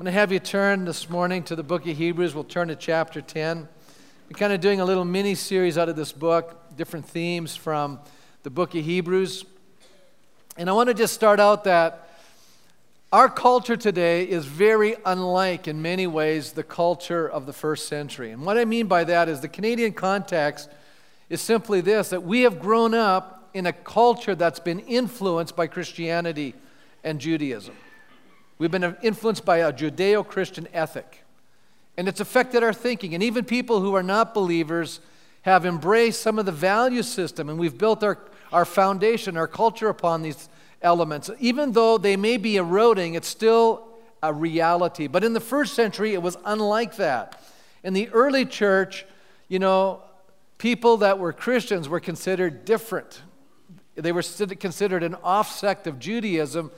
I'm going to have you turn this morning to the book of Hebrews. We'll turn to chapter 10. We're kind of doing a little mini series out of this book, different themes from the book of Hebrews. And I want to just start out that our culture today is very unlike, in many ways, the culture of the first century. And what I mean by that is the Canadian context is simply this that we have grown up in a culture that's been influenced by Christianity and Judaism. We've been influenced by a Judeo Christian ethic, and it's affected our thinking. And even people who are not believers have embraced some of the value system, and we've built our, our foundation, our culture upon these elements. Even though they may be eroding, it's still a reality. But in the first century, it was unlike that. In the early church, you know, people that were Christians were considered different. They were considered an off sect of Judaism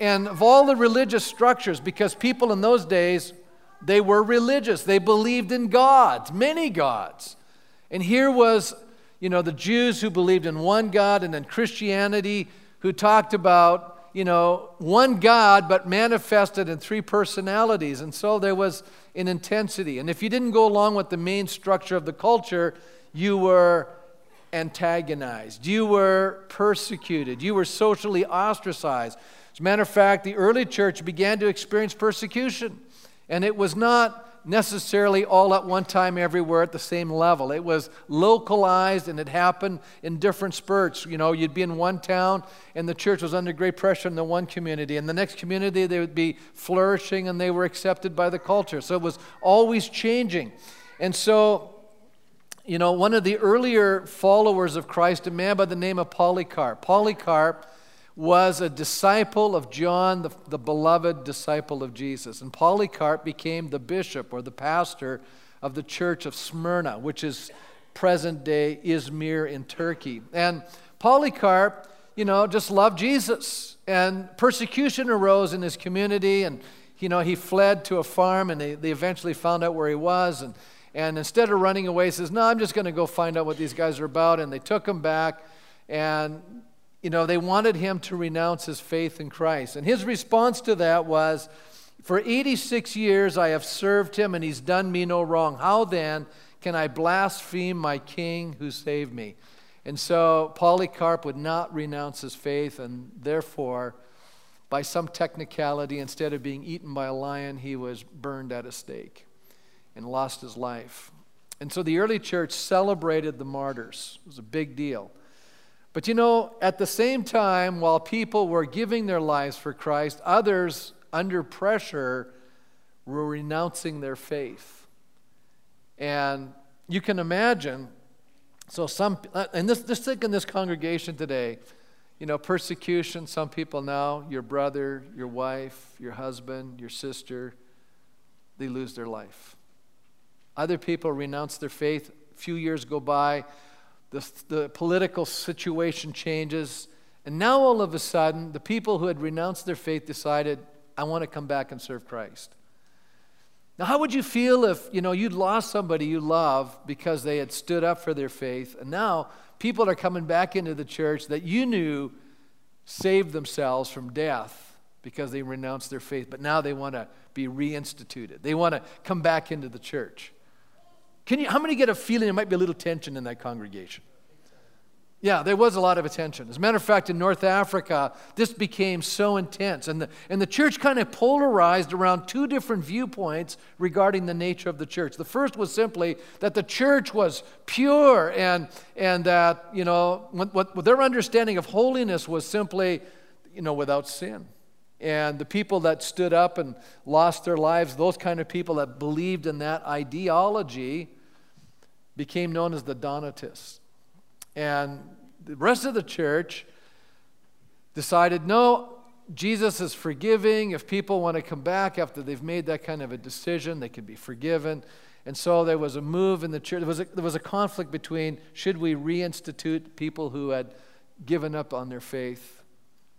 and of all the religious structures, because people in those days, they were religious. They believed in gods, many gods. And here was, you know, the Jews who believed in one God, and then Christianity who talked about, you know, one God, but manifested in three personalities. And so there was an intensity. And if you didn't go along with the main structure of the culture, you were antagonized, you were persecuted, you were socially ostracized. As a matter of fact, the early church began to experience persecution, and it was not necessarily all at one time everywhere at the same level. It was localized and it happened in different spurts. You know, you'd be in one town and the church was under great pressure in the one community. In the next community, they would be flourishing and they were accepted by the culture. So it was always changing. And so, you know, one of the earlier followers of Christ, a man by the name of Polycarp. Polycarp was a disciple of John, the, the beloved disciple of Jesus. And Polycarp became the bishop or the pastor of the church of Smyrna, which is present day Izmir in Turkey. And Polycarp, you know, just loved Jesus. And persecution arose in his community, and, you know, he fled to a farm, and they, they eventually found out where he was. And, and instead of running away, he says, No, I'm just going to go find out what these guys are about. And they took him back. And you know, they wanted him to renounce his faith in Christ. And his response to that was, For 86 years I have served him, and he's done me no wrong. How then can I blaspheme my king who saved me? And so Polycarp would not renounce his faith, and therefore, by some technicality, instead of being eaten by a lion, he was burned at a stake and lost his life. And so the early church celebrated the martyrs. It was a big deal. But you know, at the same time, while people were giving their lives for Christ, others, under pressure, were renouncing their faith. And you can imagine, so some, and this, just think in this congregation today, you know, persecution, some people now, your brother, your wife, your husband, your sister, they lose their life. Other people renounce their faith. A few years go by, the, the political situation changes, and now all of a sudden, the people who had renounced their faith decided, I want to come back and serve Christ. Now, how would you feel if, you know, you'd lost somebody you love because they had stood up for their faith, and now people are coming back into the church that you knew saved themselves from death because they renounced their faith, but now they want to be reinstituted. They want to come back into the church. Can you, how many get a feeling there might be a little tension in that congregation? Yeah, there was a lot of attention. As a matter of fact, in North Africa, this became so intense. And the, and the church kind of polarized around two different viewpoints regarding the nature of the church. The first was simply that the church was pure and, and that, you know, what, what their understanding of holiness was simply, you know, without sin. And the people that stood up and lost their lives, those kind of people that believed in that ideology, became known as the Donatists. And the rest of the church decided no, Jesus is forgiving. If people want to come back after they've made that kind of a decision, they can be forgiven. And so there was a move in the church. There was a, there was a conflict between should we reinstitute people who had given up on their faith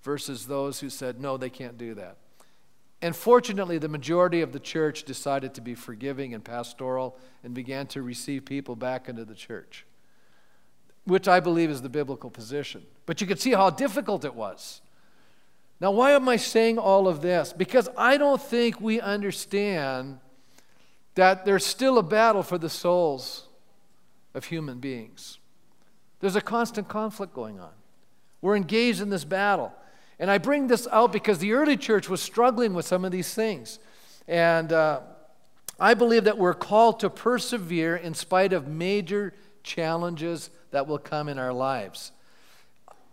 versus those who said, no, they can't do that. And fortunately, the majority of the church decided to be forgiving and pastoral and began to receive people back into the church, which I believe is the biblical position. But you could see how difficult it was. Now, why am I saying all of this? Because I don't think we understand that there's still a battle for the souls of human beings. There's a constant conflict going on. We're engaged in this battle. And I bring this out because the early church was struggling with some of these things. And uh, I believe that we're called to persevere in spite of major challenges that will come in our lives.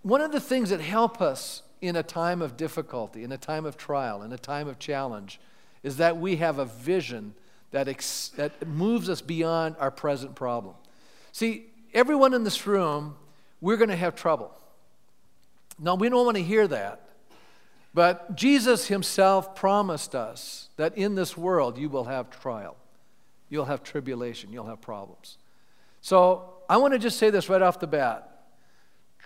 One of the things that help us in a time of difficulty, in a time of trial, in a time of challenge, is that we have a vision that, ex- that moves us beyond our present problem. See, everyone in this room, we're going to have trouble. Now, we don't want to hear that. But Jesus himself promised us that in this world you will have trial, you'll have tribulation, you'll have problems. So I want to just say this right off the bat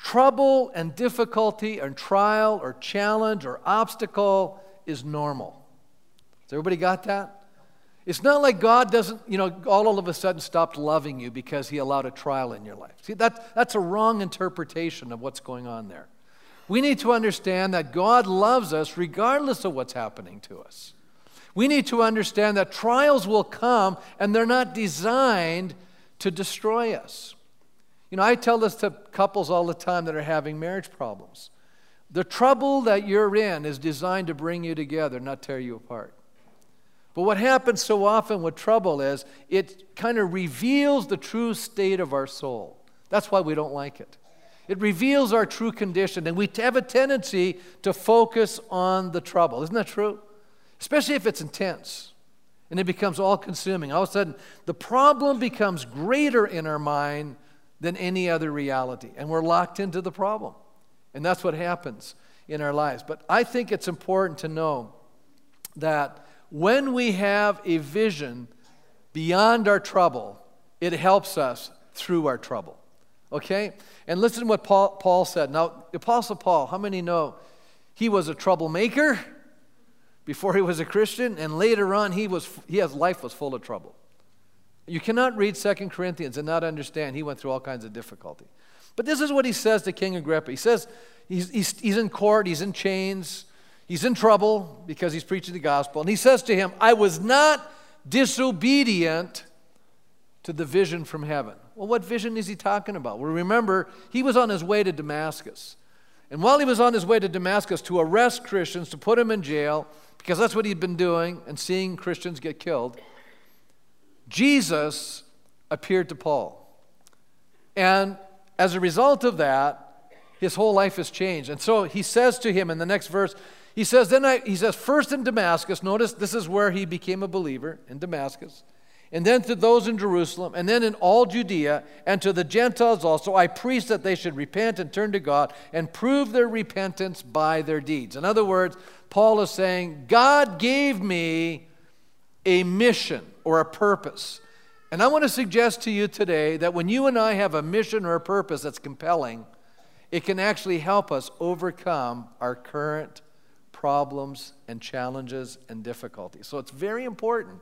trouble and difficulty and trial or challenge or obstacle is normal. Has everybody got that? It's not like God doesn't, you know, all of a sudden stopped loving you because he allowed a trial in your life. See, that, that's a wrong interpretation of what's going on there. We need to understand that God loves us regardless of what's happening to us. We need to understand that trials will come and they're not designed to destroy us. You know, I tell this to couples all the time that are having marriage problems. The trouble that you're in is designed to bring you together, not tear you apart. But what happens so often with trouble is it kind of reveals the true state of our soul. That's why we don't like it. It reveals our true condition, and we have a tendency to focus on the trouble. Isn't that true? Especially if it's intense and it becomes all consuming. All of a sudden, the problem becomes greater in our mind than any other reality. And we're locked into the problem. And that's what happens in our lives. But I think it's important to know that when we have a vision beyond our trouble, it helps us through our trouble. Okay? And listen to what Paul, Paul said. Now, the Apostle Paul, how many know he was a troublemaker before he was a Christian? And later on, he was, his life was full of trouble. You cannot read Second Corinthians and not understand he went through all kinds of difficulty. But this is what he says to King Agrippa. He says he's, he's, he's in court, he's in chains, he's in trouble because he's preaching the gospel. And he says to him, I was not disobedient to the vision from heaven. Well, what vision is he talking about? Well, remember, he was on his way to Damascus. And while he was on his way to Damascus to arrest Christians, to put him in jail, because that's what he'd been doing and seeing Christians get killed, Jesus appeared to Paul. And as a result of that, his whole life has changed. And so he says to him in the next verse, he says, then I, he says, first in Damascus, notice this is where he became a believer, in Damascus, and then to those in Jerusalem, and then in all Judea, and to the Gentiles also, I preach that they should repent and turn to God and prove their repentance by their deeds. In other words, Paul is saying, God gave me a mission or a purpose. And I want to suggest to you today that when you and I have a mission or a purpose that's compelling, it can actually help us overcome our current problems and challenges and difficulties. So it's very important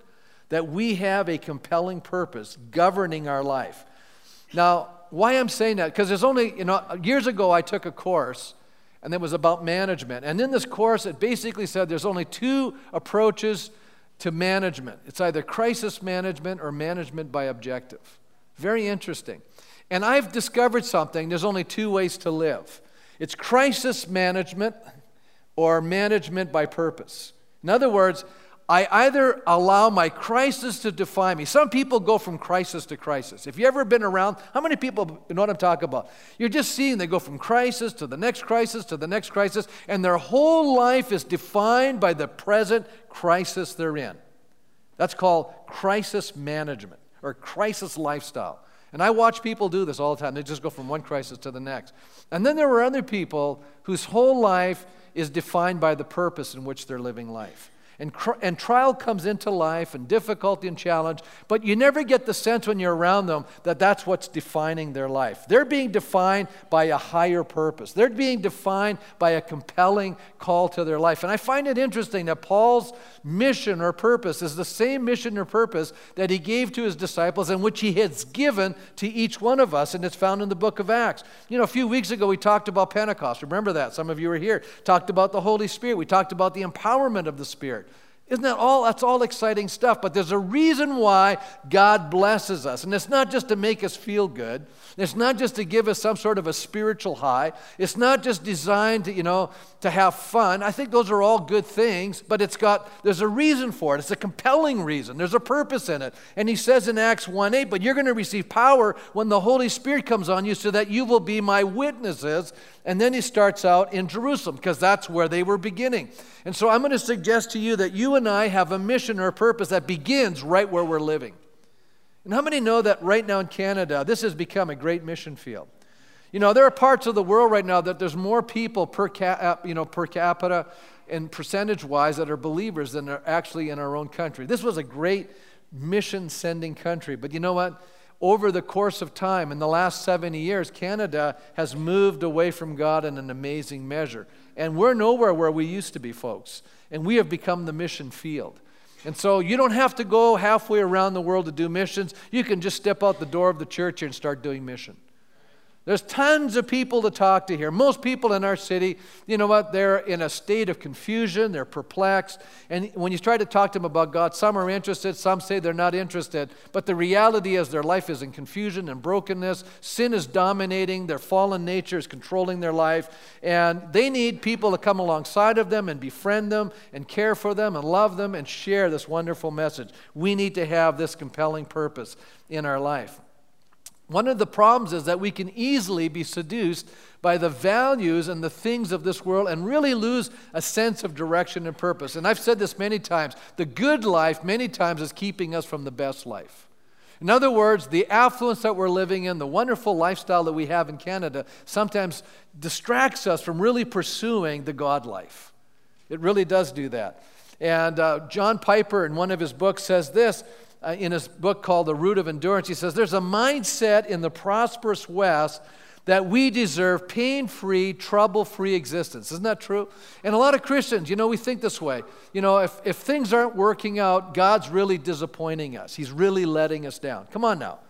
that we have a compelling purpose governing our life. Now, why I'm saying that? Because there's only, you know, years ago I took a course and it was about management. And in this course, it basically said there's only two approaches to management. It's either crisis management or management by objective. Very interesting. And I've discovered something there's only two ways to live it's crisis management or management by purpose. In other words, I either allow my crisis to define me. Some people go from crisis to crisis. If you've ever been around, how many people know what I'm talking about? You're just seeing they go from crisis to the next crisis to the next crisis, and their whole life is defined by the present crisis they're in. That's called crisis management or crisis lifestyle. And I watch people do this all the time. They just go from one crisis to the next. And then there are other people whose whole life is defined by the purpose in which they're living life. And, and trial comes into life and difficulty and challenge, but you never get the sense when you're around them that that's what's defining their life. They're being defined by a higher purpose, they're being defined by a compelling call to their life. And I find it interesting that Paul's mission or purpose is the same mission or purpose that he gave to his disciples and which he has given to each one of us, and it's found in the book of Acts. You know, a few weeks ago we talked about Pentecost. Remember that? Some of you were here. Talked about the Holy Spirit. We talked about the empowerment of the Spirit. Isn't that all? That's all exciting stuff. But there's a reason why God blesses us. And it's not just to make us feel good. It's not just to give us some sort of a spiritual high. It's not just designed to, you know, to have fun. I think those are all good things, but it's got, there's a reason for it. It's a compelling reason. There's a purpose in it. And he says in Acts 1 8, but you're going to receive power when the Holy Spirit comes on you so that you will be my witnesses. And then he starts out in Jerusalem because that's where they were beginning. And so I'm going to suggest to you that you and I have a mission or a purpose that begins right where we're living. And how many know that right now in Canada, this has become a great mission field? You know, there are parts of the world right now that there's more people per, cap, uh, you know, per capita and percentage wise that are believers than are actually in our own country. This was a great mission sending country. But you know what? Over the course of time, in the last 70 years, Canada has moved away from God in an amazing measure. And we're nowhere where we used to be, folks. And we have become the mission field. And so you don't have to go halfway around the world to do missions. You can just step out the door of the church here and start doing mission. There's tons of people to talk to here. Most people in our city, you know what, they're in a state of confusion, they're perplexed. And when you try to talk to them about God, some are interested, some say they're not interested. But the reality is their life is in confusion and brokenness. Sin is dominating, their fallen nature is controlling their life. And they need people to come alongside of them and befriend them and care for them and love them and share this wonderful message. We need to have this compelling purpose in our life. One of the problems is that we can easily be seduced by the values and the things of this world and really lose a sense of direction and purpose. And I've said this many times the good life, many times, is keeping us from the best life. In other words, the affluence that we're living in, the wonderful lifestyle that we have in Canada, sometimes distracts us from really pursuing the God life. It really does do that. And uh, John Piper, in one of his books, says this uh, in his book called The Root of Endurance. He says, There's a mindset in the prosperous West that we deserve pain free, trouble free existence. Isn't that true? And a lot of Christians, you know, we think this way. You know, if, if things aren't working out, God's really disappointing us, He's really letting us down. Come on now.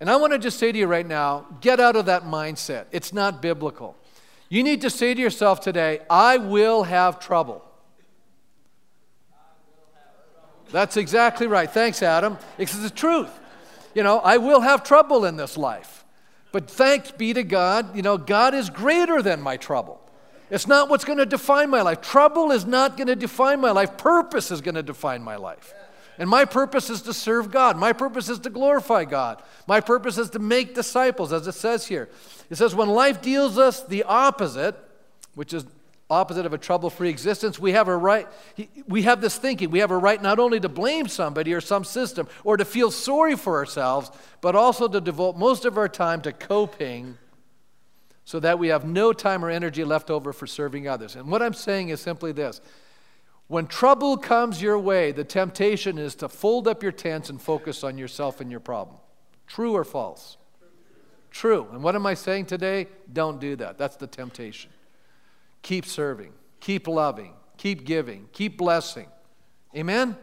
And I want to just say to you right now get out of that mindset. It's not biblical. You need to say to yourself today, I will have trouble. That's exactly right. Thanks, Adam. It's the truth. You know, I will have trouble in this life. But thanks be to God, you know, God is greater than my trouble. It's not what's going to define my life. Trouble is not going to define my life. Purpose is going to define my life. And my purpose is to serve God. My purpose is to glorify God. My purpose is to make disciples, as it says here. It says, when life deals us the opposite, which is opposite of a trouble free existence, we have a right, we have this thinking, we have a right not only to blame somebody or some system or to feel sorry for ourselves, but also to devote most of our time to coping so that we have no time or energy left over for serving others. And what I'm saying is simply this when trouble comes your way, the temptation is to fold up your tents and focus on yourself and your problem. True or false? True. And what am I saying today? Don't do that. That's the temptation. Keep serving, keep loving, keep giving, keep blessing. Amen? Amen.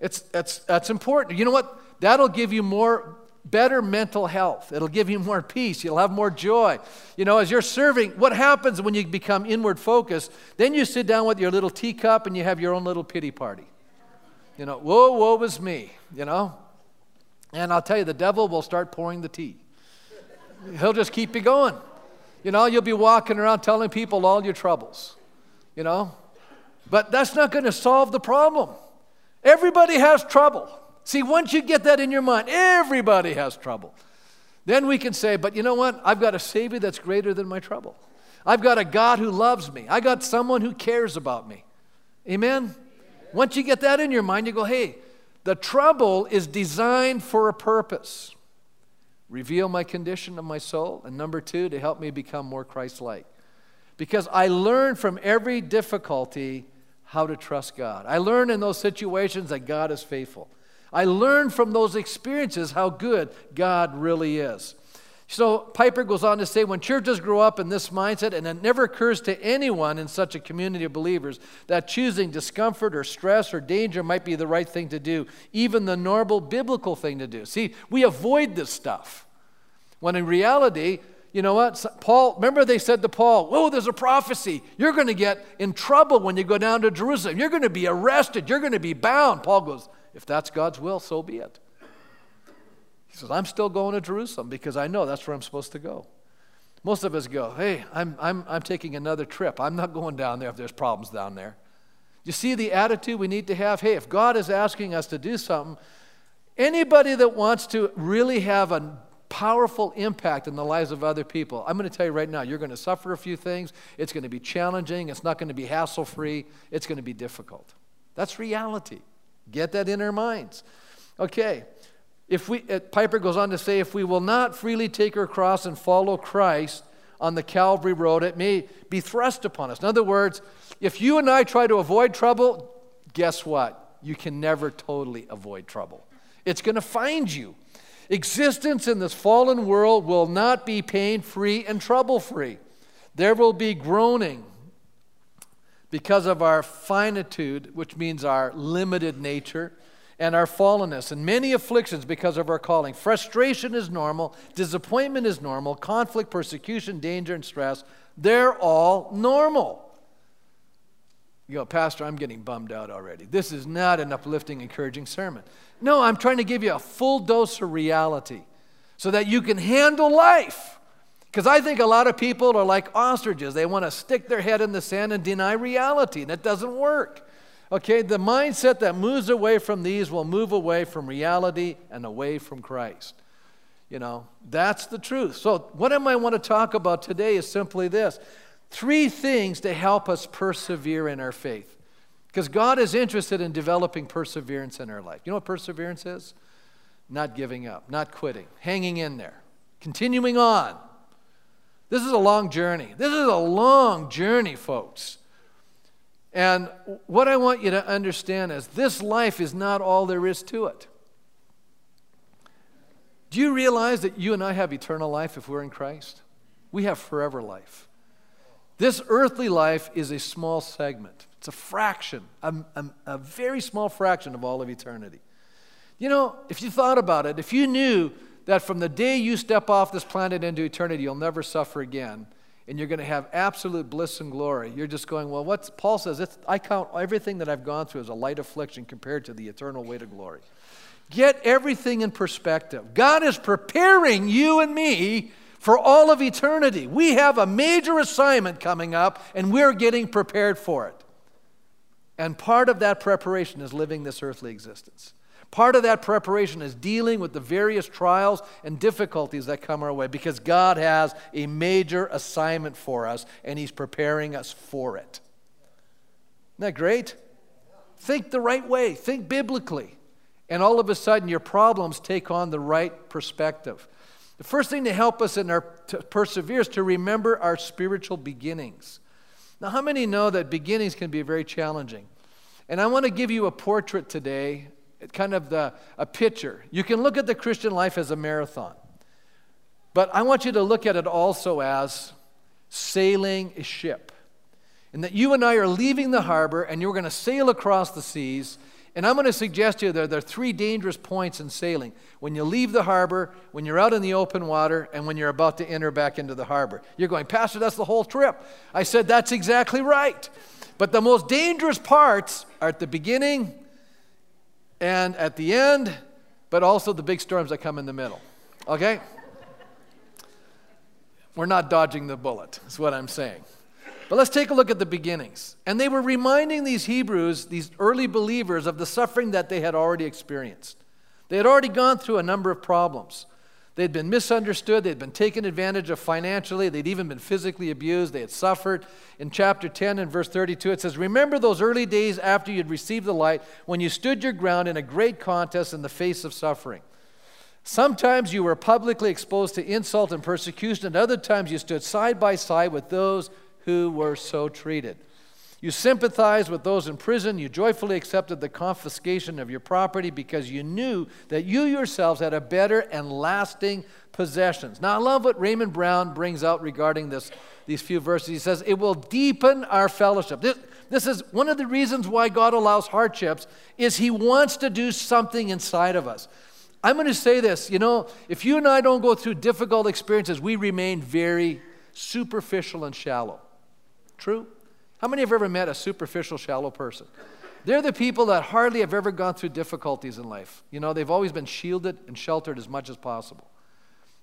It's, that's, that's important. You know what? That'll give you more better mental health. It'll give you more peace. You'll have more joy. You know, as you're serving, what happens when you become inward focused? Then you sit down with your little teacup and you have your own little pity party. You know, whoa, woe was me, you know? And I'll tell you, the devil will start pouring the tea. He'll just keep you going. You know, you'll be walking around telling people all your troubles, you know. But that's not going to solve the problem. Everybody has trouble. See, once you get that in your mind, everybody has trouble. Then we can say, but you know what? I've got a Savior that's greater than my trouble. I've got a God who loves me. I got someone who cares about me. Amen? Once you get that in your mind, you go, hey, the trouble is designed for a purpose reveal my condition of my soul, and number two, to help me become more Christ like. Because I learn from every difficulty how to trust God. I learn in those situations that God is faithful. I learn from those experiences how good God really is. So Piper goes on to say when churches grow up in this mindset, and it never occurs to anyone in such a community of believers that choosing discomfort or stress or danger might be the right thing to do, even the normal biblical thing to do. See, we avoid this stuff. When in reality, you know what? Paul, remember they said to Paul, Whoa, there's a prophecy. You're going to get in trouble when you go down to Jerusalem. You're going to be arrested. You're going to be bound. Paul goes, If that's God's will, so be it. He says, I'm still going to Jerusalem because I know that's where I'm supposed to go. Most of us go, hey, I'm, I'm, I'm taking another trip. I'm not going down there if there's problems down there. You see the attitude we need to have? Hey, if God is asking us to do something, anybody that wants to really have a powerful impact in the lives of other people, I'm going to tell you right now, you're going to suffer a few things. It's going to be challenging. It's not going to be hassle free. It's going to be difficult. That's reality. Get that in our minds. Okay, if we, uh, Piper goes on to say, if we will not freely take our cross and follow Christ on the Calvary road, it may be thrust upon us. In other words, if you and I try to avoid trouble, guess what? You can never totally avoid trouble. It's going to find you. Existence in this fallen world will not be pain free and trouble free. There will be groaning because of our finitude, which means our limited nature and our fallenness, and many afflictions because of our calling. Frustration is normal, disappointment is normal, conflict, persecution, danger, and stress, they're all normal. You go, Pastor, I'm getting bummed out already. This is not an uplifting, encouraging sermon. No, I'm trying to give you a full dose of reality so that you can handle life. Because I think a lot of people are like ostriches. They want to stick their head in the sand and deny reality, and it doesn't work. Okay, the mindset that moves away from these will move away from reality and away from Christ. You know, that's the truth. So, what am I want to talk about today is simply this three things to help us persevere in our faith. Because God is interested in developing perseverance in our life. You know what perseverance is? Not giving up, not quitting, hanging in there, continuing on. This is a long journey. This is a long journey, folks. And what I want you to understand is this life is not all there is to it. Do you realize that you and I have eternal life if we're in Christ? We have forever life. This earthly life is a small segment, it's a fraction, a, a, a, very small fraction of all of eternity. You know, if you thought about it, if you knew that from the day you step off this planet into eternity, you'll never suffer again, and you're going to have absolute bliss and glory. You're just going, well, what Paul says, I count everything that I've gone through as a light affliction compared to the eternal weight of glory. Get everything in perspective. God is preparing you and me for all of eternity. We have a major assignment coming up, and we're getting prepared for it. And part of that preparation is living this earthly existence. Part of that preparation is dealing with the various trials and difficulties that come our way because God has a major assignment for us and He's preparing us for it. Isn't that great? Think the right way, think biblically, and all of a sudden your problems take on the right perspective. The first thing to help us in our persevere is to remember our spiritual beginnings. Now, how many know that beginnings can be very challenging? And I want to give you a portrait today kind of the, a picture. You can look at the Christian life as a marathon, but I want you to look at it also as sailing a ship. And that you and I are leaving the harbor and you're going to sail across the seas. And I'm going to suggest to you that there are three dangerous points in sailing when you leave the harbor, when you're out in the open water, and when you're about to enter back into the harbor. You're going, Pastor, that's the whole trip. I said, That's exactly right. But the most dangerous parts are at the beginning and at the end, but also the big storms that come in the middle. Okay? We're not dodging the bullet, is what I'm saying. But let's take a look at the beginnings. And they were reminding these Hebrews, these early believers, of the suffering that they had already experienced. They had already gone through a number of problems. They'd been misunderstood, they'd been taken advantage of financially, they'd even been physically abused, they had suffered. In chapter 10 and verse 32, it says, Remember those early days after you'd received the light, when you stood your ground in a great contest in the face of suffering. Sometimes you were publicly exposed to insult and persecution, and other times you stood side by side with those who were so treated. You sympathized with those in prison. You joyfully accepted the confiscation of your property because you knew that you yourselves had a better and lasting possessions. Now, I love what Raymond Brown brings out regarding this, these few verses. He says, It will deepen our fellowship. This, this is one of the reasons why God allows hardships is he wants to do something inside of us. I'm going to say this, you know, if you and I don't go through difficult experiences, we remain very superficial and shallow. True? How many have ever met a superficial, shallow person? They're the people that hardly have ever gone through difficulties in life. You know, they've always been shielded and sheltered as much as possible.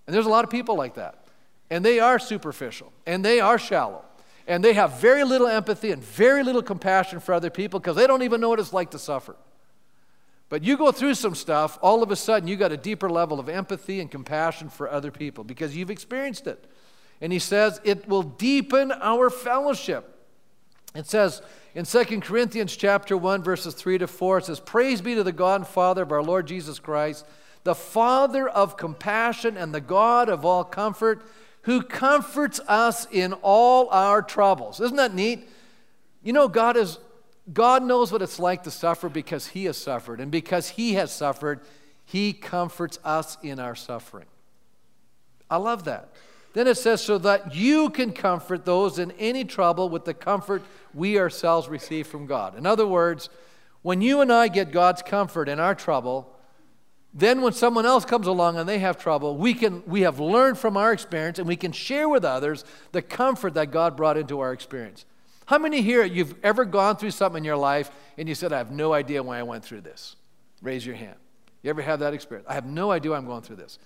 And there's a lot of people like that. And they are superficial and they are shallow. And they have very little empathy and very little compassion for other people because they don't even know what it's like to suffer. But you go through some stuff, all of a sudden you got a deeper level of empathy and compassion for other people because you've experienced it. And he says it will deepen our fellowship. It says in 2 Corinthians chapter 1 verses 3 to 4 it says praise be to the God and Father of our Lord Jesus Christ, the Father of compassion and the God of all comfort, who comforts us in all our troubles. Isn't that neat? You know God is God knows what it's like to suffer because He has suffered. And because He has suffered, He comforts us in our suffering. I love that. Then it says, so that you can comfort those in any trouble with the comfort we ourselves receive from God. In other words, when you and I get God's comfort in our trouble, then when someone else comes along and they have trouble, we, can, we have learned from our experience and we can share with others the comfort that God brought into our experience. How many here you've ever gone through something in your life and you said, I have no idea why I went through this? Raise your hand. You ever have that experience? I have no idea why I'm going through this.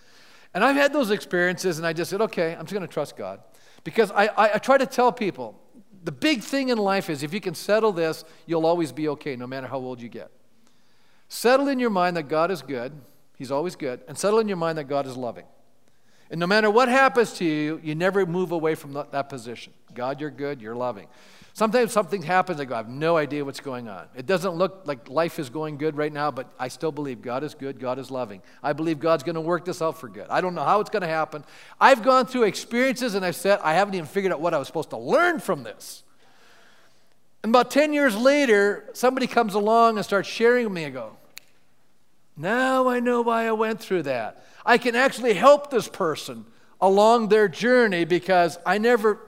And I've had those experiences and I just said, okay, I'm just going to trust God. Because I, I, I try to tell people the big thing in life is if you can settle this, you'll always be okay no matter how old you get. Settle in your mind that God is good, He's always good, and settle in your mind that God is loving. And no matter what happens to you, you never move away from that position. God, you're good, you're loving. Sometimes something happens, I go, I have no idea what's going on. It doesn't look like life is going good right now, but I still believe God is good, God is loving. I believe God's going to work this out for good. I don't know how it's going to happen. I've gone through experiences and I've said, I haven't even figured out what I was supposed to learn from this. And about 10 years later, somebody comes along and starts sharing with me. I go, now I know why I went through that. I can actually help this person along their journey because I never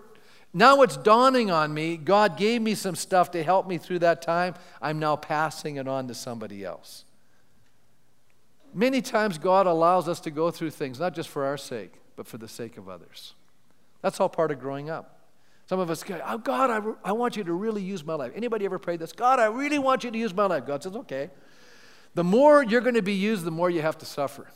now it's dawning on me. God gave me some stuff to help me through that time. I'm now passing it on to somebody else. Many times, God allows us to go through things, not just for our sake, but for the sake of others. That's all part of growing up. Some of us go, oh, God, I, I want you to really use my life. Anybody ever prayed this? God, I really want you to use my life. God says, okay. The more you're going to be used, the more you have to suffer.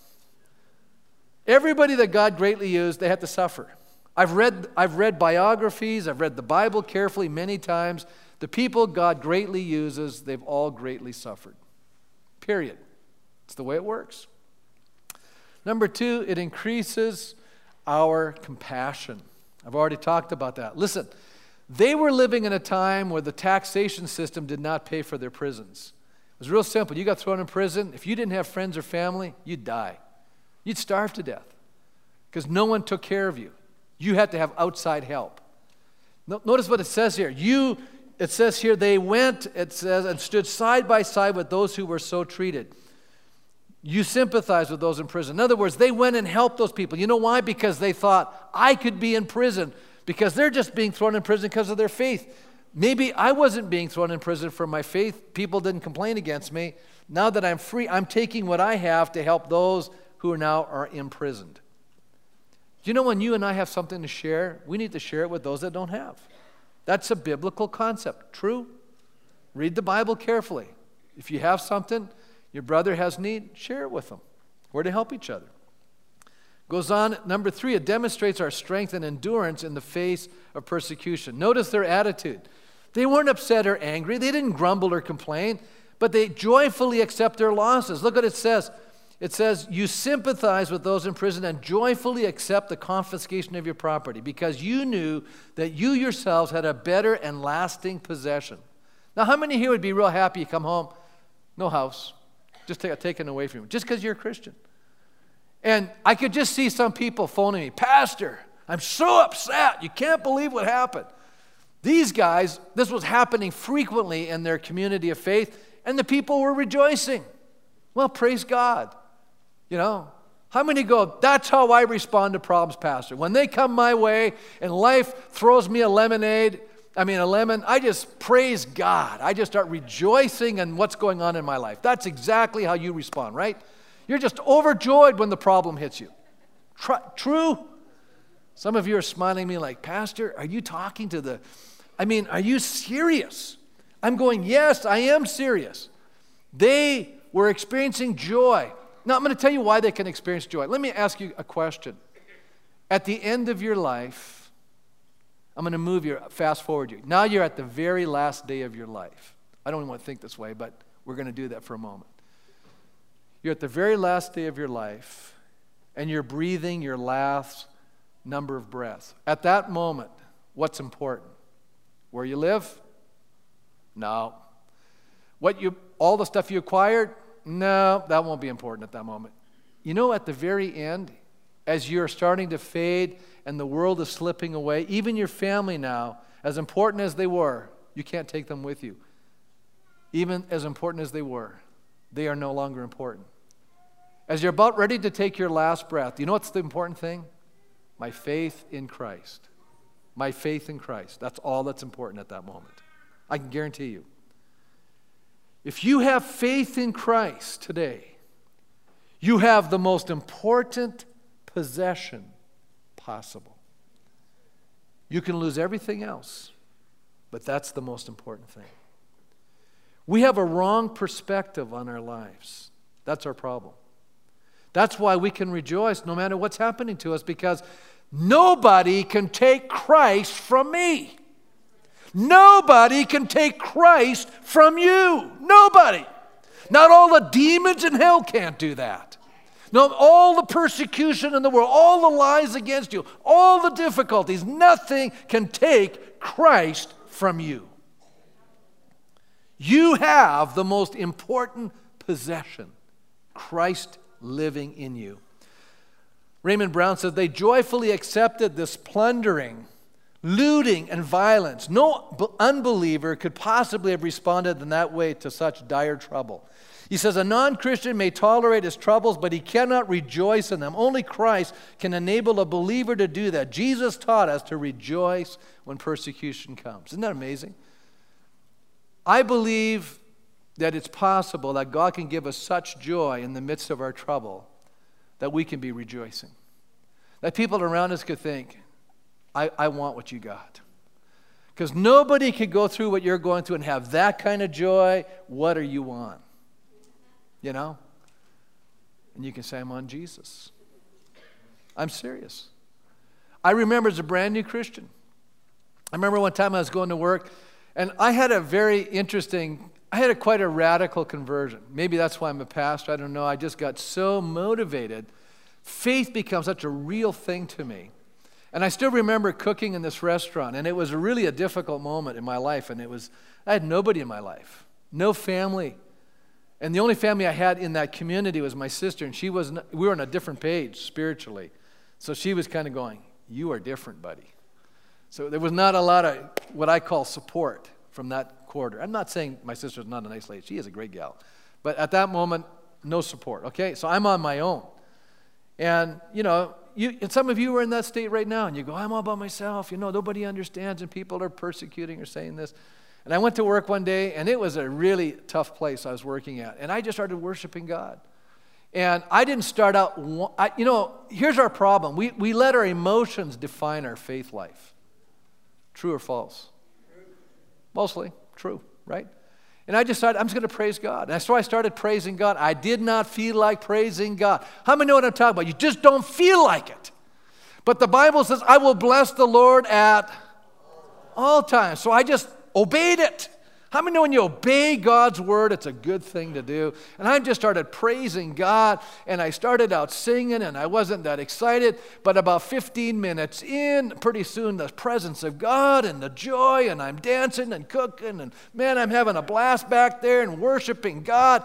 Everybody that God greatly used, they had to suffer. I've read, I've read biographies, I've read the Bible carefully many times. The people God greatly uses, they've all greatly suffered. Period. It's the way it works. Number two, it increases our compassion. I've already talked about that. Listen, they were living in a time where the taxation system did not pay for their prisons. It was real simple. You got thrown in prison. If you didn't have friends or family, you'd die. You'd starve to death because no one took care of you. You had to have outside help. Notice what it says here. You, it says here, they went, it says, and stood side by side with those who were so treated. You sympathize with those in prison. In other words, they went and helped those people. You know why? Because they thought, I could be in prison because they're just being thrown in prison because of their faith. Maybe I wasn't being thrown in prison for my faith. People didn't complain against me. Now that I'm free, I'm taking what I have to help those who now are imprisoned. Do you know when you and I have something to share, we need to share it with those that don't have? That's a biblical concept. True? Read the Bible carefully. If you have something, your brother has need, share it with them. We're to help each other. Goes on, number three, it demonstrates our strength and endurance in the face of persecution. Notice their attitude. They weren't upset or angry, they didn't grumble or complain, but they joyfully accept their losses. Look what it says it says, You sympathize with those in prison and joyfully accept the confiscation of your property because you knew that you yourselves had a better and lasting possession. Now, how many here would be real happy you come home, no house, just take, taken away from you, just because you're a Christian? And I could just see some people phoning me, Pastor, I'm so upset. You can't believe what happened. These guys, this was happening frequently in their community of faith, and the people were rejoicing. Well, praise God. You know, how many go, that's how I respond to problems, Pastor? When they come my way and life throws me a lemonade, I mean, a lemon, I just praise God. I just start rejoicing in what's going on in my life. That's exactly how you respond, right? You're just overjoyed when the problem hits you. true? Some of you are smiling at me like, Pastor, are you talking to the, I mean, are you serious? I'm going, Yes, I am serious. They were experiencing joy. Now, I'm going to tell you why they can experience joy. Let me ask you a question. At the end of your life, I'm going to move you, fast forward you. Now you're at the very last day of your life. I don't even want to think this way, but we're going to do that for a moment. You're at the very last day of your life, and you're breathing your last number of breaths. At that moment, what's important? Where you live? No. What you all the stuff you acquired? No, that won't be important at that moment. You know, at the very end, as you're starting to fade and the world is slipping away, even your family now, as important as they were, you can't take them with you. Even as important as they were, they are no longer important. As you're about ready to take your last breath, you know what's the important thing? My faith in Christ. My faith in Christ. That's all that's important at that moment. I can guarantee you. If you have faith in Christ today, you have the most important possession possible. You can lose everything else, but that's the most important thing. We have a wrong perspective on our lives. That's our problem. That's why we can rejoice no matter what's happening to us because nobody can take Christ from me. Nobody can take Christ from you. Nobody. Not all the demons in hell can't do that. No, all the persecution in the world, all the lies against you, all the difficulties, nothing can take Christ from you. You have the most important possession Christ living in you. Raymond Brown says they joyfully accepted this plundering looting, and violence. No unbeliever could possibly have responded in that way to such dire trouble. He says, A non Christian may tolerate his troubles, but he cannot rejoice in them. Only Christ can enable a believer to do that. Jesus taught us to rejoice when persecution comes. Isn't that amazing? I believe that it's possible that God can give us such joy in the midst of our trouble that we can be rejoicing. That people around us could think, I, I want what you got. Because nobody could go through what you're going through and have that kind of joy. What are you on? You know? And you can say, I'm on Jesus. I'm serious. I remember as a brand new Christian. I remember one time I was going to work, and I had a very interesting, I had a quite a radical conversion. Maybe that's why I'm a pastor. I don't know. I just got so motivated. Faith becomes such a real thing to me. And I still remember cooking in this restaurant, and it was really a difficult moment in my life. And it was, I had nobody in my life, no family. And the only family I had in that community was my sister, and she was, we were on a different page spiritually. So she was kind of going, You are different, buddy. So there was not a lot of what I call support from that quarter. I'm not saying my sister's not a nice lady, she is a great gal. But at that moment, no support, okay? So I'm on my own. And, you know, you, and some of you are in that state right now, and you go, I'm all by myself. You know, nobody understands, and people are persecuting or saying this. And I went to work one day, and it was a really tough place I was working at. And I just started worshiping God. And I didn't start out, I, you know, here's our problem. We, we let our emotions define our faith life. True or false? Mostly true, right? And I decided I'm just going to praise God. And so I started praising God. I did not feel like praising God. How many know what I'm talking about? You just don't feel like it. But the Bible says, I will bless the Lord at all times. So I just obeyed it. How many know when you obey God's word, it's a good thing to do? And I just started praising God, and I started out singing, and I wasn't that excited. But about 15 minutes in, pretty soon the presence of God and the joy, and I'm dancing and cooking, and man, I'm having a blast back there and worshiping God.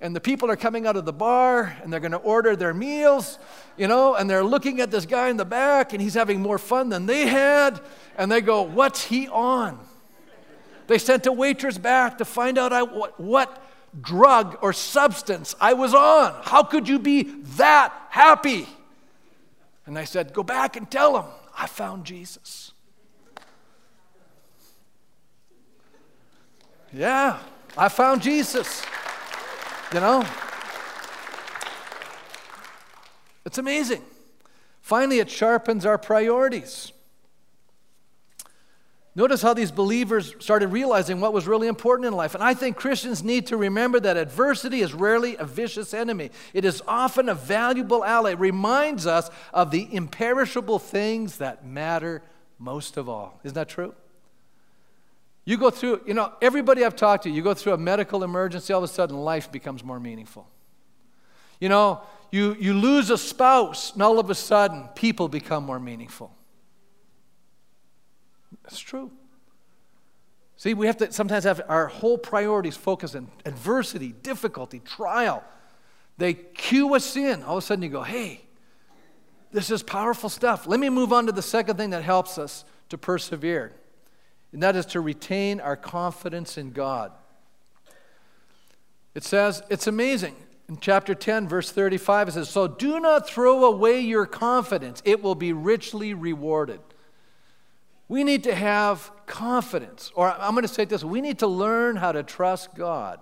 and the people are coming out of the bar and they're going to order their meals, you know, and they're looking at this guy in the back and he's having more fun than they had. And they go, What's he on? They sent a waitress back to find out I, what, what drug or substance I was on. How could you be that happy? And I said, Go back and tell them I found Jesus. Yeah, I found Jesus. You know? It's amazing. Finally, it sharpens our priorities. Notice how these believers started realizing what was really important in life. And I think Christians need to remember that adversity is rarely a vicious enemy, it is often a valuable ally. It reminds us of the imperishable things that matter most of all. Isn't that true? You go through, you know, everybody I've talked to, you go through a medical emergency, all of a sudden life becomes more meaningful. You know, you, you lose a spouse, and all of a sudden people become more meaningful. That's true. See, we have to sometimes have our whole priorities focused on adversity, difficulty, trial. They cue us in. All of a sudden you go, hey, this is powerful stuff. Let me move on to the second thing that helps us to persevere and that is to retain our confidence in God. It says, it's amazing. In chapter 10, verse 35, it says, So do not throw away your confidence, it will be richly rewarded. We need to have confidence, or I'm going to say this we need to learn how to trust God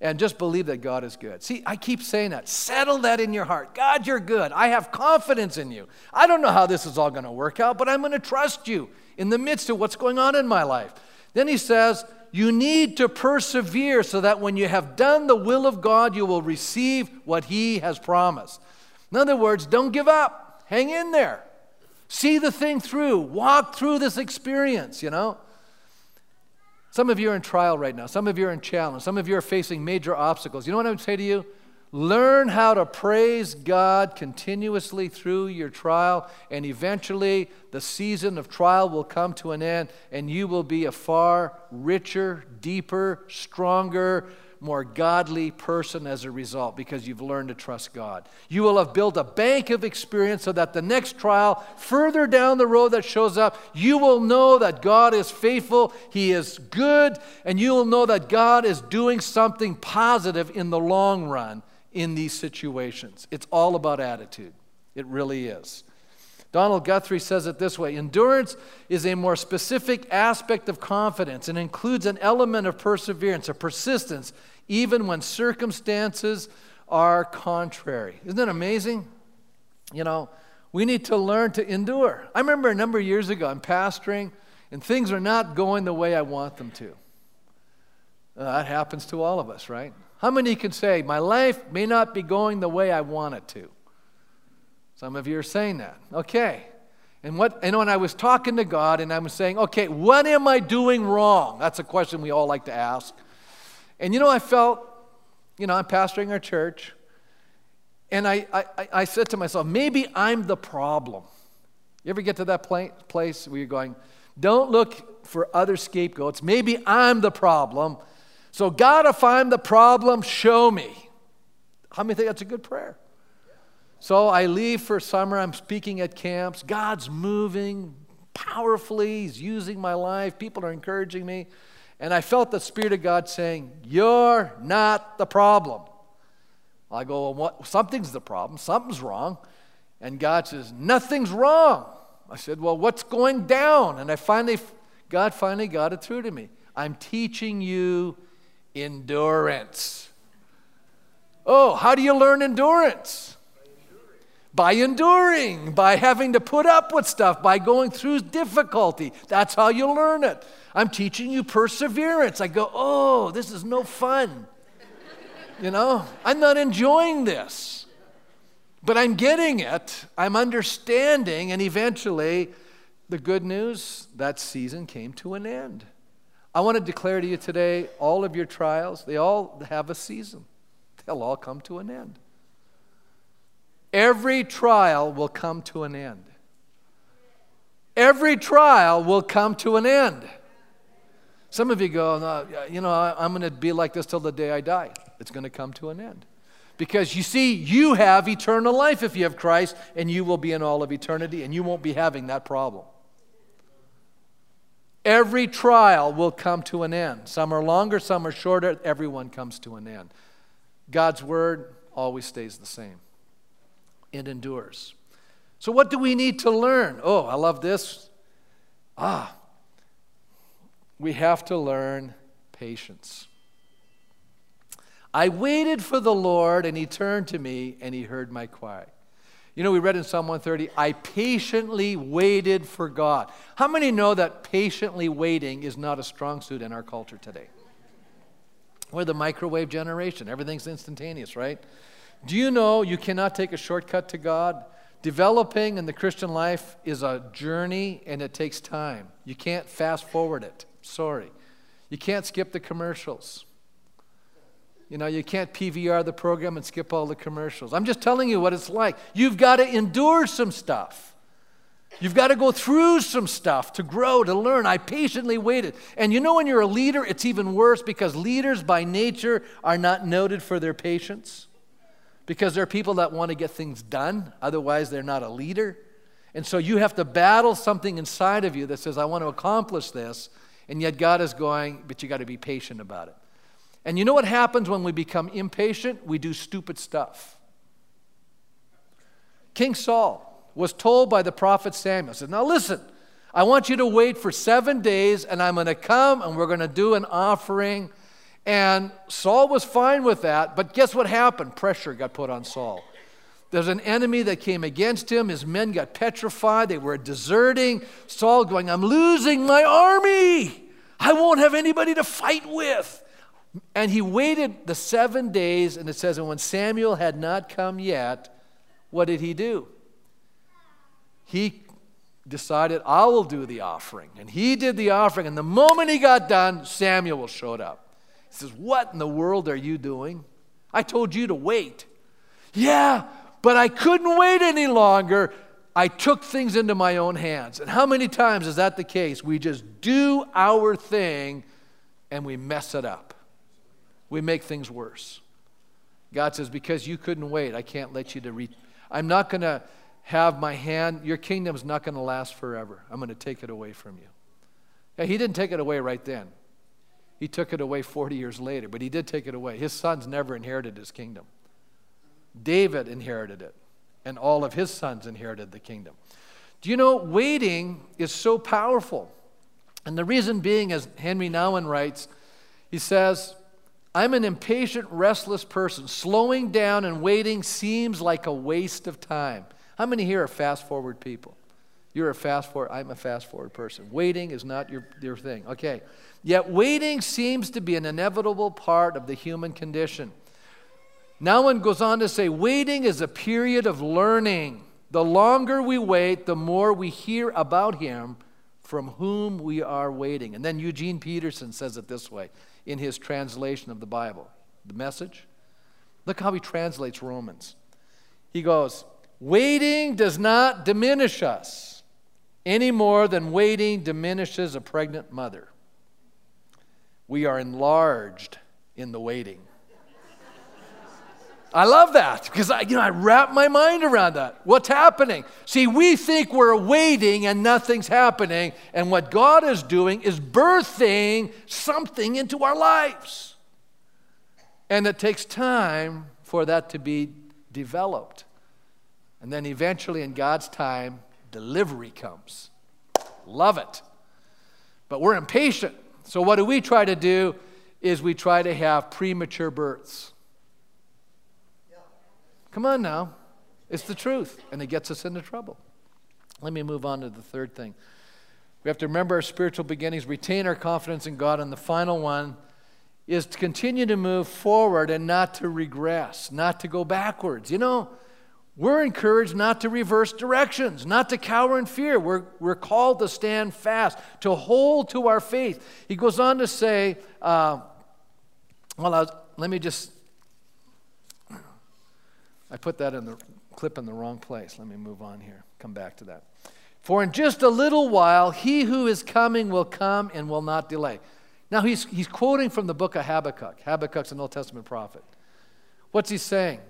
and just believe that God is good. See, I keep saying that. Settle that in your heart. God, you're good. I have confidence in you. I don't know how this is all going to work out, but I'm going to trust you in the midst of what's going on in my life. Then he says, You need to persevere so that when you have done the will of God, you will receive what he has promised. In other words, don't give up, hang in there. See the thing through, walk through this experience, you know. Some of you are in trial right now. Some of you are in challenge. Some of you are facing major obstacles. You know what I would say to you? Learn how to praise God continuously through your trial, and eventually the season of trial will come to an end, and you will be a far richer, deeper, stronger, more godly person as a result because you've learned to trust God. You will have built a bank of experience so that the next trial, further down the road that shows up, you will know that God is faithful, He is good, and you will know that God is doing something positive in the long run in these situations. It's all about attitude. It really is. Donald Guthrie says it this way Endurance is a more specific aspect of confidence and includes an element of perseverance, of persistence, even when circumstances are contrary. Isn't that amazing? You know, we need to learn to endure. I remember a number of years ago, I'm pastoring, and things are not going the way I want them to. Uh, that happens to all of us, right? How many can say, My life may not be going the way I want it to? Some of you are saying that. Okay. And what and when I was talking to God and I was saying, okay, what am I doing wrong? That's a question we all like to ask. And you know, I felt, you know, I'm pastoring our church, and I, I, I said to myself, maybe I'm the problem. You ever get to that place where you're going, don't look for other scapegoats. Maybe I'm the problem. So, God, if I'm the problem, show me. How many think that's a good prayer? So I leave for summer. I'm speaking at camps. God's moving powerfully. He's using my life. People are encouraging me. And I felt the Spirit of God saying, You're not the problem. I go, well, what? Something's the problem. Something's wrong. And God says, Nothing's wrong. I said, Well, what's going down? And I finally, God finally got it through to me. I'm teaching you endurance. Oh, how do you learn endurance? By enduring, by having to put up with stuff, by going through difficulty. That's how you learn it. I'm teaching you perseverance. I go, oh, this is no fun. You know, I'm not enjoying this. But I'm getting it, I'm understanding, and eventually, the good news that season came to an end. I want to declare to you today all of your trials, they all have a season, they'll all come to an end. Every trial will come to an end. Every trial will come to an end. Some of you go, no, you know, I'm going to be like this till the day I die. It's going to come to an end. Because you see, you have eternal life if you have Christ, and you will be in all of eternity, and you won't be having that problem. Every trial will come to an end. Some are longer, some are shorter. Everyone comes to an end. God's word always stays the same, it endures. So, what do we need to learn? Oh, I love this. Ah, we have to learn patience. I waited for the Lord, and he turned to me, and he heard my cry. You know, we read in Psalm 130, I patiently waited for God. How many know that patiently waiting is not a strong suit in our culture today? We're the microwave generation, everything's instantaneous, right? Do you know you cannot take a shortcut to God? Developing in the Christian life is a journey and it takes time. You can't fast forward it. Sorry. You can't skip the commercials. You know, you can't PVR the program and skip all the commercials. I'm just telling you what it's like. You've got to endure some stuff. You've got to go through some stuff to grow, to learn. I patiently waited. And you know, when you're a leader, it's even worse because leaders by nature are not noted for their patience. Because there are people that want to get things done, otherwise, they're not a leader. And so you have to battle something inside of you that says, I want to accomplish this. And yet God is going, but you got to be patient about it. And you know what happens when we become impatient? We do stupid stuff. King Saul was told by the prophet Samuel, said, Now listen, I want you to wait for seven days, and I'm going to come and we're going to do an offering. And Saul was fine with that, but guess what happened? Pressure got put on Saul. There's an enemy that came against him. His men got petrified. They were deserting. Saul going, I'm losing my army. I won't have anybody to fight with. And he waited the seven days, and it says, and when Samuel had not come yet, what did he do? He decided, I will do the offering. And he did the offering, and the moment he got done, Samuel showed up. He says, What in the world are you doing? I told you to wait. Yeah, but I couldn't wait any longer. I took things into my own hands. And how many times is that the case? We just do our thing and we mess it up we make things worse. God says, Because you couldn't wait, I can't let you to reach. I'm not going to have my hand, your kingdom's not going to last forever. I'm going to take it away from you. He didn't take it away right then. He took it away 40 years later, but he did take it away. His sons never inherited his kingdom. David inherited it, and all of his sons inherited the kingdom. Do you know, waiting is so powerful. And the reason being, as Henry Nouwen writes, he says, I'm an impatient, restless person. Slowing down and waiting seems like a waste of time. How many here are fast forward people? You're a fast forward, I'm a fast forward person. Waiting is not your, your thing. Okay. Yet waiting seems to be an inevitable part of the human condition. Nouwen goes on to say waiting is a period of learning. The longer we wait, the more we hear about him from whom we are waiting. And then Eugene Peterson says it this way in his translation of the Bible, the message. Look how he translates Romans. He goes, Waiting does not diminish us any more than waiting diminishes a pregnant mother. We are enlarged in the waiting. I love that because I, you know, I wrap my mind around that. What's happening? See, we think we're waiting and nothing's happening, and what God is doing is birthing something into our lives. And it takes time for that to be developed. And then eventually, in God's time, delivery comes. Love it. But we're impatient. So, what do we try to do? Is we try to have premature births. Come on now. It's the truth, and it gets us into trouble. Let me move on to the third thing. We have to remember our spiritual beginnings, retain our confidence in God, and the final one is to continue to move forward and not to regress, not to go backwards. You know, we're encouraged not to reverse directions, not to cower in fear. We're, we're called to stand fast, to hold to our faith. He goes on to say, uh, well, was, let me just I put that in the clip in the wrong place. Let me move on here. Come back to that. For in just a little while, he who is coming will come and will not delay. Now he's, he's quoting from the book of Habakkuk. Habakkuk's an Old Testament prophet. What's he saying?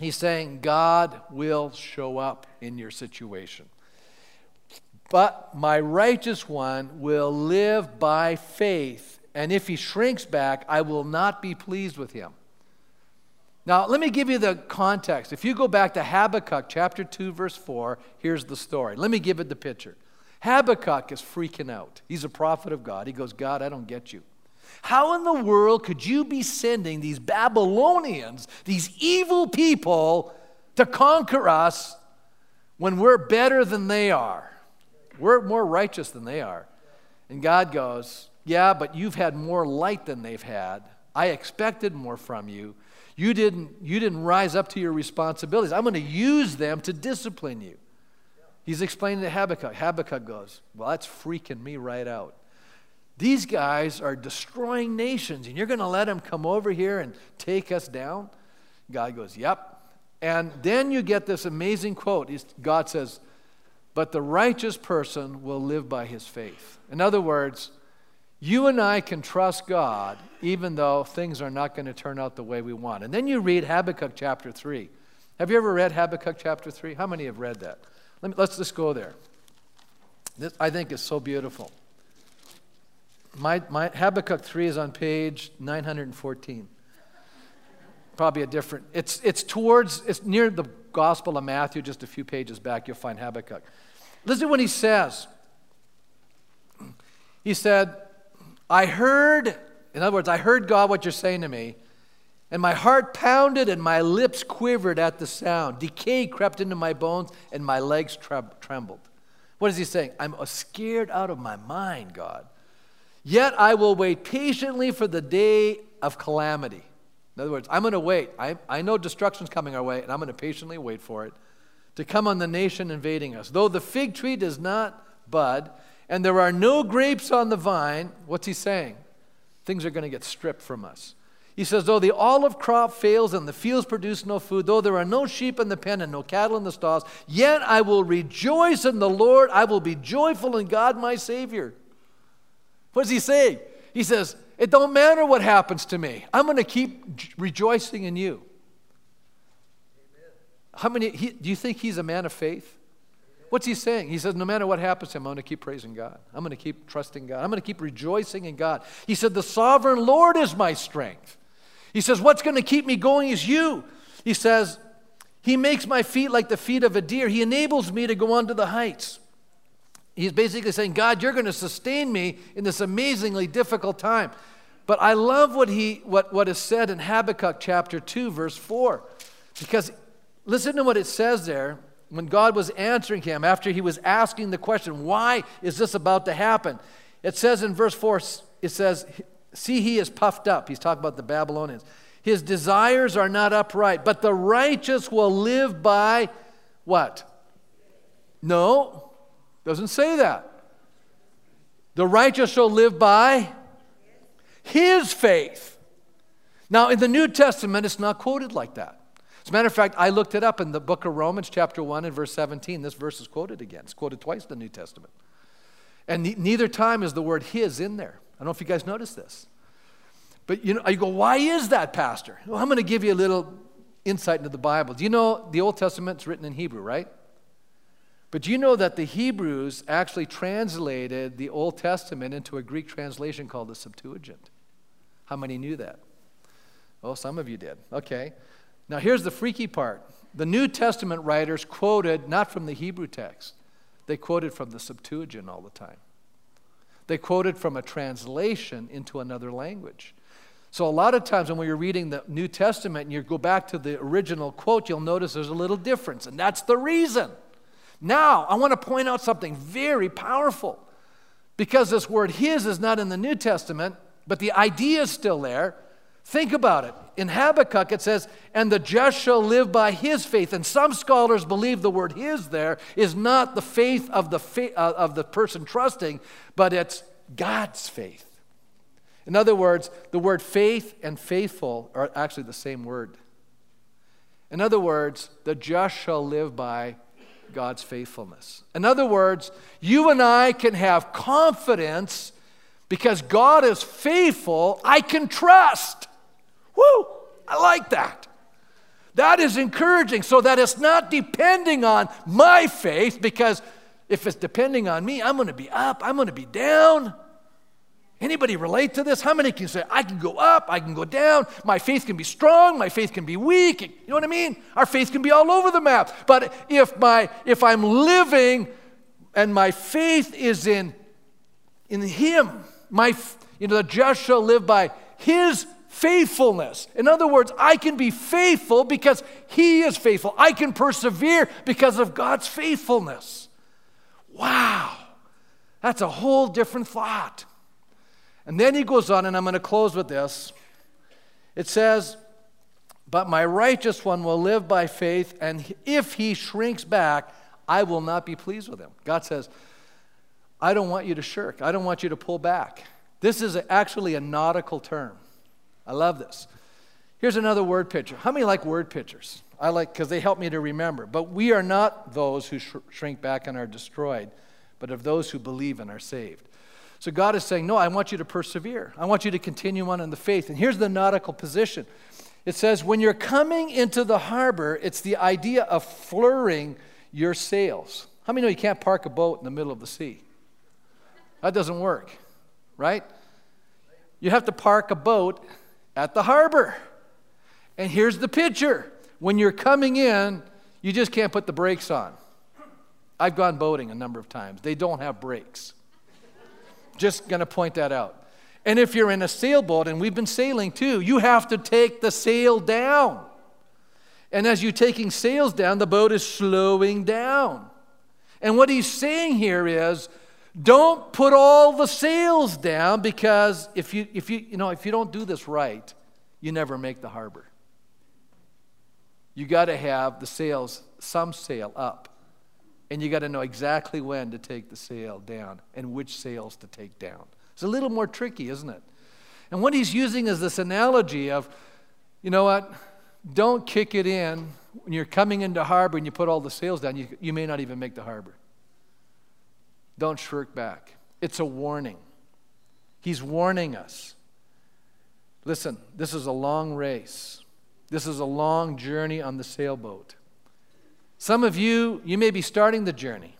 He's saying God will show up in your situation. But my righteous one will live by faith, and if he shrinks back, I will not be pleased with him. Now, let me give you the context. If you go back to Habakkuk chapter 2, verse 4, here's the story. Let me give it the picture. Habakkuk is freaking out. He's a prophet of God. He goes, God, I don't get you. How in the world could you be sending these Babylonians, these evil people, to conquer us when we're better than they are? We're more righteous than they are. And God goes, Yeah, but you've had more light than they've had. I expected more from you. You didn't, you didn't rise up to your responsibilities. I'm going to use them to discipline you. He's explaining to Habakkuk. Habakkuk goes, Well, that's freaking me right out. These guys are destroying nations, and you're going to let them come over here and take us down? God goes, Yep. And then you get this amazing quote. God says, But the righteous person will live by his faith. In other words, you and I can trust God even though things are not going to turn out the way we want. And then you read Habakkuk chapter 3. Have you ever read Habakkuk chapter 3? How many have read that? Let let's just go there. This, I think is so beautiful. My, my Habakkuk 3 is on page 914. Probably a different, it's, it's towards, it's near the Gospel of Matthew, just a few pages back, you'll find Habakkuk. Listen to what he says. He said, I heard, in other words, I heard God what you're saying to me, and my heart pounded and my lips quivered at the sound. Decay crept into my bones and my legs trembled. What is he saying? I'm scared out of my mind, God. Yet I will wait patiently for the day of calamity. In other words, I'm going to wait. I, I know destruction's coming our way, and I'm going to patiently wait for it to come on the nation invading us. Though the fig tree does not bud, and there are no grapes on the vine, what's he saying? Things are going to get stripped from us. He says, Though the olive crop fails and the fields produce no food, though there are no sheep in the pen and no cattle in the stalls, yet I will rejoice in the Lord. I will be joyful in God my Savior. What does he say? He says, It don't matter what happens to me. I'm going to keep rejoicing in you. Amen. How many, he, do you think he's a man of faith? What's he saying? He says, No matter what happens to him, I'm going to keep praising God. I'm going to keep trusting God. I'm going to keep rejoicing in God. He said, The sovereign Lord is my strength. He says, What's going to keep me going is you. He says, He makes my feet like the feet of a deer. He enables me to go on to the heights. He's basically saying, God, you're going to sustain me in this amazingly difficult time. But I love what, he, what, what is said in Habakkuk chapter 2, verse 4. Because listen to what it says there when God was answering him after he was asking the question, Why is this about to happen? It says in verse 4, it says, See, he is puffed up. He's talking about the Babylonians. His desires are not upright, but the righteous will live by what? No, doesn't say that. The righteous shall live by his faith. Now, in the New Testament, it's not quoted like that. As a matter of fact, I looked it up in the book of Romans, chapter 1 and verse 17. This verse is quoted again. It's quoted twice in the New Testament. And ne- neither time is the word his in there. I don't know if you guys noticed this. But you know, you go, why is that, Pastor? Well, I'm going to give you a little insight into the Bible. Do you know the Old Testament's written in Hebrew, right? But do you know that the Hebrews actually translated the Old Testament into a Greek translation called the Septuagint? How many knew that? Oh, some of you did. Okay. Now, here's the freaky part the New Testament writers quoted not from the Hebrew text, they quoted from the Septuagint all the time. They quoted from a translation into another language. So, a lot of times when you're reading the New Testament and you go back to the original quote, you'll notice there's a little difference, and that's the reason. Now, I want to point out something very powerful because this word his is not in the New Testament, but the idea is still there. Think about it. In Habakkuk, it says, And the just shall live by his faith. And some scholars believe the word his there is not the faith of the, fa- uh, of the person trusting, but it's God's faith. In other words, the word faith and faithful are actually the same word. In other words, the just shall live by God's faithfulness. In other words, you and I can have confidence because God is faithful, I can trust. Woo! I like that. That is encouraging so that it's not depending on my faith because if it's depending on me, I'm going to be up, I'm going to be down. Anybody relate to this? How many can say, I can go up, I can go down, my faith can be strong, my faith can be weak? You know what I mean? Our faith can be all over the map. But if my if I'm living and my faith is in in him, my you know, the just shall live by his faithfulness. In other words, I can be faithful because he is faithful. I can persevere because of God's faithfulness. Wow. That's a whole different thought. And then he goes on, and I'm going to close with this. It says, But my righteous one will live by faith, and if he shrinks back, I will not be pleased with him. God says, I don't want you to shirk, I don't want you to pull back. This is actually a nautical term. I love this. Here's another word picture. How many like word pictures? I like because they help me to remember. But we are not those who sh- shrink back and are destroyed, but of those who believe and are saved. So God is saying, No, I want you to persevere. I want you to continue on in the faith. And here's the nautical position it says, When you're coming into the harbor, it's the idea of furling your sails. How many know you can't park a boat in the middle of the sea? That doesn't work, right? You have to park a boat at the harbor. And here's the picture when you're coming in, you just can't put the brakes on. I've gone boating a number of times, they don't have brakes. Just going to point that out. And if you're in a sailboat, and we've been sailing too, you have to take the sail down. And as you're taking sails down, the boat is slowing down. And what he's saying here is don't put all the sails down because if you, if you, you, know, if you don't do this right, you never make the harbor. You got to have the sails, some sail up. And you got to know exactly when to take the sail down and which sails to take down. It's a little more tricky, isn't it? And what he's using is this analogy of, you know what? Don't kick it in when you're coming into harbor and you put all the sails down, you, you may not even make the harbor. Don't shirk back. It's a warning. He's warning us. Listen, this is a long race. This is a long journey on the sailboat. Some of you, you may be starting the journey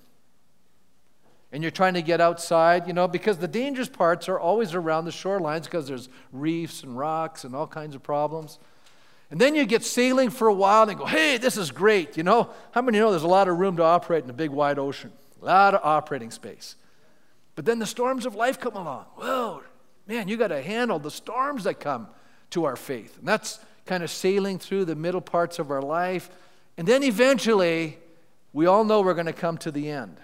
and you're trying to get outside, you know, because the dangerous parts are always around the shorelines because there's reefs and rocks and all kinds of problems. And then you get sailing for a while and go, hey, this is great, you know. How many know there's a lot of room to operate in a big wide ocean? A lot of operating space. But then the storms of life come along. Whoa, man, you got to handle the storms that come to our faith. And that's kind of sailing through the middle parts of our life and then eventually, we all know we're going to come to the end.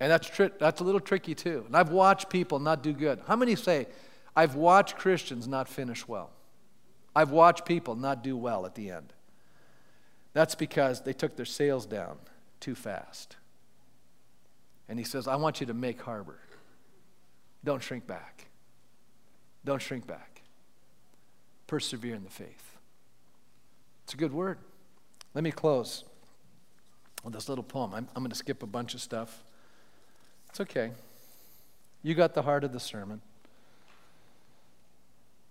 And that's, tri- that's a little tricky too. And I've watched people not do good. How many say, I've watched Christians not finish well? I've watched people not do well at the end. That's because they took their sails down too fast. And he says, I want you to make harbor. Don't shrink back. Don't shrink back. Persevere in the faith. It's a good word. Let me close with this little poem. I'm, I'm going to skip a bunch of stuff. It's okay. You got the heart of the sermon.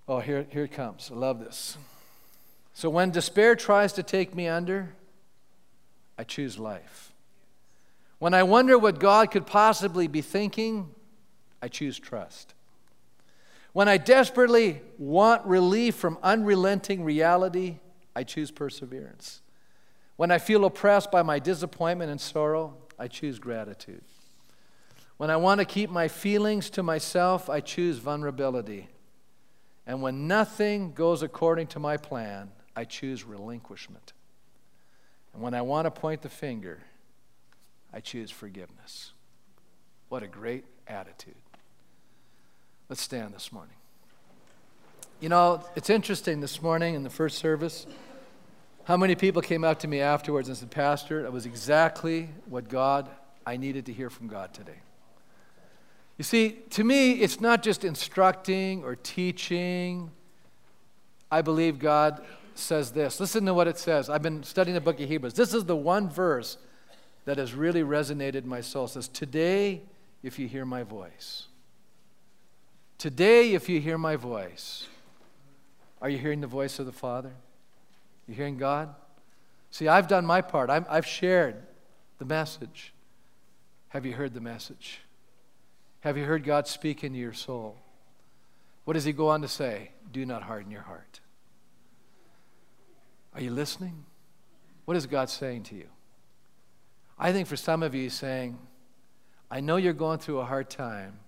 Oh, here, here it comes. I love this. So when despair tries to take me under, I choose life. When I wonder what God could possibly be thinking, I choose trust. When I desperately want relief from unrelenting reality, I choose perseverance. When I feel oppressed by my disappointment and sorrow, I choose gratitude. When I want to keep my feelings to myself, I choose vulnerability. And when nothing goes according to my plan, I choose relinquishment. And when I want to point the finger, I choose forgiveness. What a great attitude. Let's stand this morning. You know, it's interesting this morning in the first service. How many people came up to me afterwards and said, Pastor, that was exactly what God, I needed to hear from God today. You see, to me, it's not just instructing or teaching. I believe God says this. Listen to what it says. I've been studying the book of Hebrews. This is the one verse that has really resonated in my soul. It says, Today, if you hear my voice, Today, if you hear my voice, are you hearing the voice of the Father? You hearing God? See, I've done my part. i have shared the message. Have you heard the message? Have you heard God speak into your soul? What does He go on to say? Do not harden your heart. Are you listening? What is God saying to you? I think for some of you, He's saying, I know you're going through a hard time.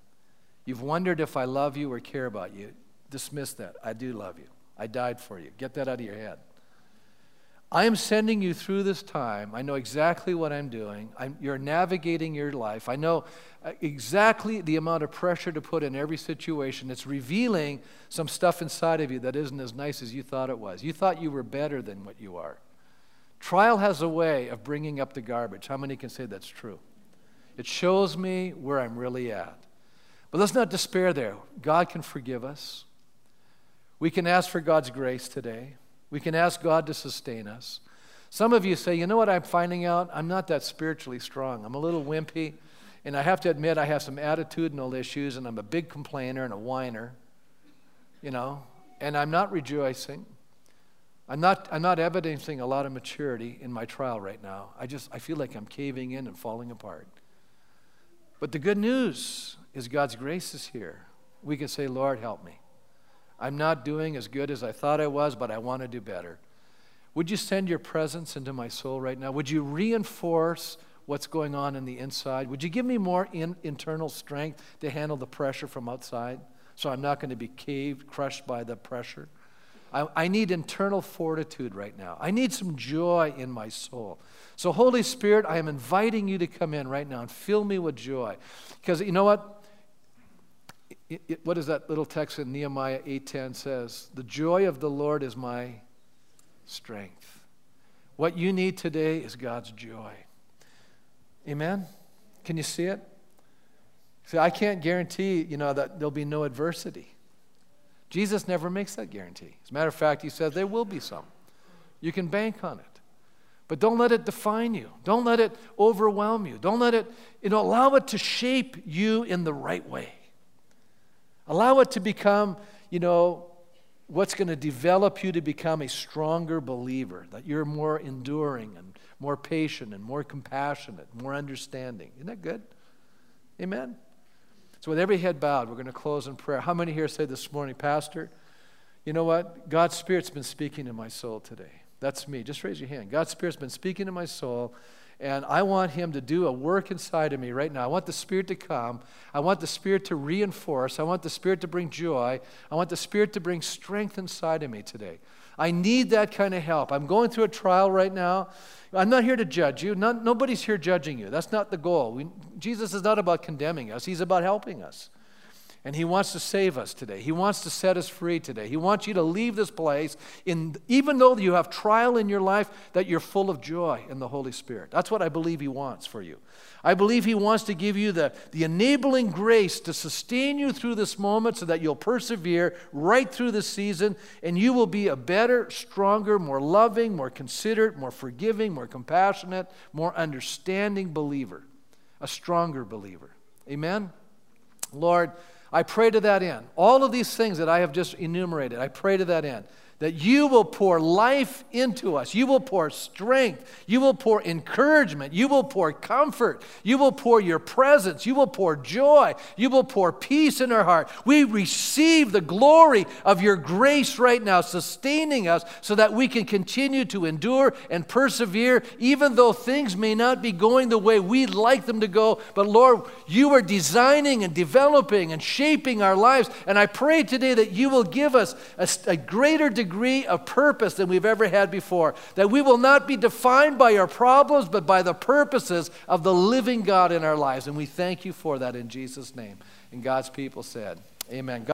You've wondered if I love you or care about you. Dismiss that. I do love you. I died for you. Get that out of your head. I am sending you through this time. I know exactly what I'm doing. I'm, you're navigating your life. I know uh, exactly the amount of pressure to put in every situation. It's revealing some stuff inside of you that isn't as nice as you thought it was. You thought you were better than what you are. Trial has a way of bringing up the garbage. How many can say that's true? It shows me where I'm really at. But let's not despair there. God can forgive us. We can ask for God's grace today. We can ask God to sustain us. Some of you say, you know what I'm finding out? I'm not that spiritually strong. I'm a little wimpy, and I have to admit I have some attitudinal issues, and I'm a big complainer and a whiner, you know, and I'm not rejoicing. I'm not, I'm not evidencing a lot of maturity in my trial right now. I just I feel like I'm caving in and falling apart. But the good news is God's grace is here. We can say, Lord, help me. I'm not doing as good as I thought I was, but I want to do better. Would you send your presence into my soul right now? Would you reinforce what's going on in the inside? Would you give me more in, internal strength to handle the pressure from outside so I'm not going to be caved, crushed by the pressure? I, I need internal fortitude right now. I need some joy in my soul. So, Holy Spirit, I am inviting you to come in right now and fill me with joy. Because you know what? It, it, what is that little text in Nehemiah 8:10 says? The joy of the Lord is my strength. What you need today is God's joy. Amen. Can you see it? See, I can't guarantee, you know, that there'll be no adversity. Jesus never makes that guarantee. As a matter of fact, he says there will be some. You can bank on it. But don't let it define you. Don't let it overwhelm you. Don't let it, you know, allow it to shape you in the right way. Allow it to become, you know, what's going to develop you to become a stronger believer, that you're more enduring and more patient and more compassionate, more understanding. Isn't that good? Amen? So, with every head bowed, we're going to close in prayer. How many here say this morning, Pastor, you know what? God's Spirit's been speaking to my soul today. That's me. Just raise your hand. God's Spirit's been speaking to my soul, and I want Him to do a work inside of me right now. I want the Spirit to come. I want the Spirit to reinforce. I want the Spirit to bring joy. I want the Spirit to bring strength inside of me today. I need that kind of help. I'm going through a trial right now. I'm not here to judge you. Not, nobody's here judging you. That's not the goal. We, Jesus is not about condemning us, He's about helping us. And He wants to save us today. He wants to set us free today. He wants you to leave this place, in, even though you have trial in your life, that you're full of joy in the Holy Spirit. That's what I believe He wants for you. I believe He wants to give you the, the enabling grace to sustain you through this moment so that you'll persevere right through the season and you will be a better, stronger, more loving, more considerate, more forgiving, more compassionate, more understanding believer, a stronger believer. Amen? Lord, I pray to that end. All of these things that I have just enumerated, I pray to that end that you will pour life into us. You will pour strength. You will pour encouragement. You will pour comfort. You will pour your presence. You will pour joy. You will pour peace in our heart. We receive the glory of your grace right now, sustaining us so that we can continue to endure and persevere, even though things may not be going the way we'd like them to go. But Lord, you are designing and developing and shaping our lives. And I pray today that you will give us a, a greater degree degree of purpose than we've ever had before. That we will not be defined by our problems, but by the purposes of the living God in our lives. And we thank you for that in Jesus' name. And God's people said, Amen.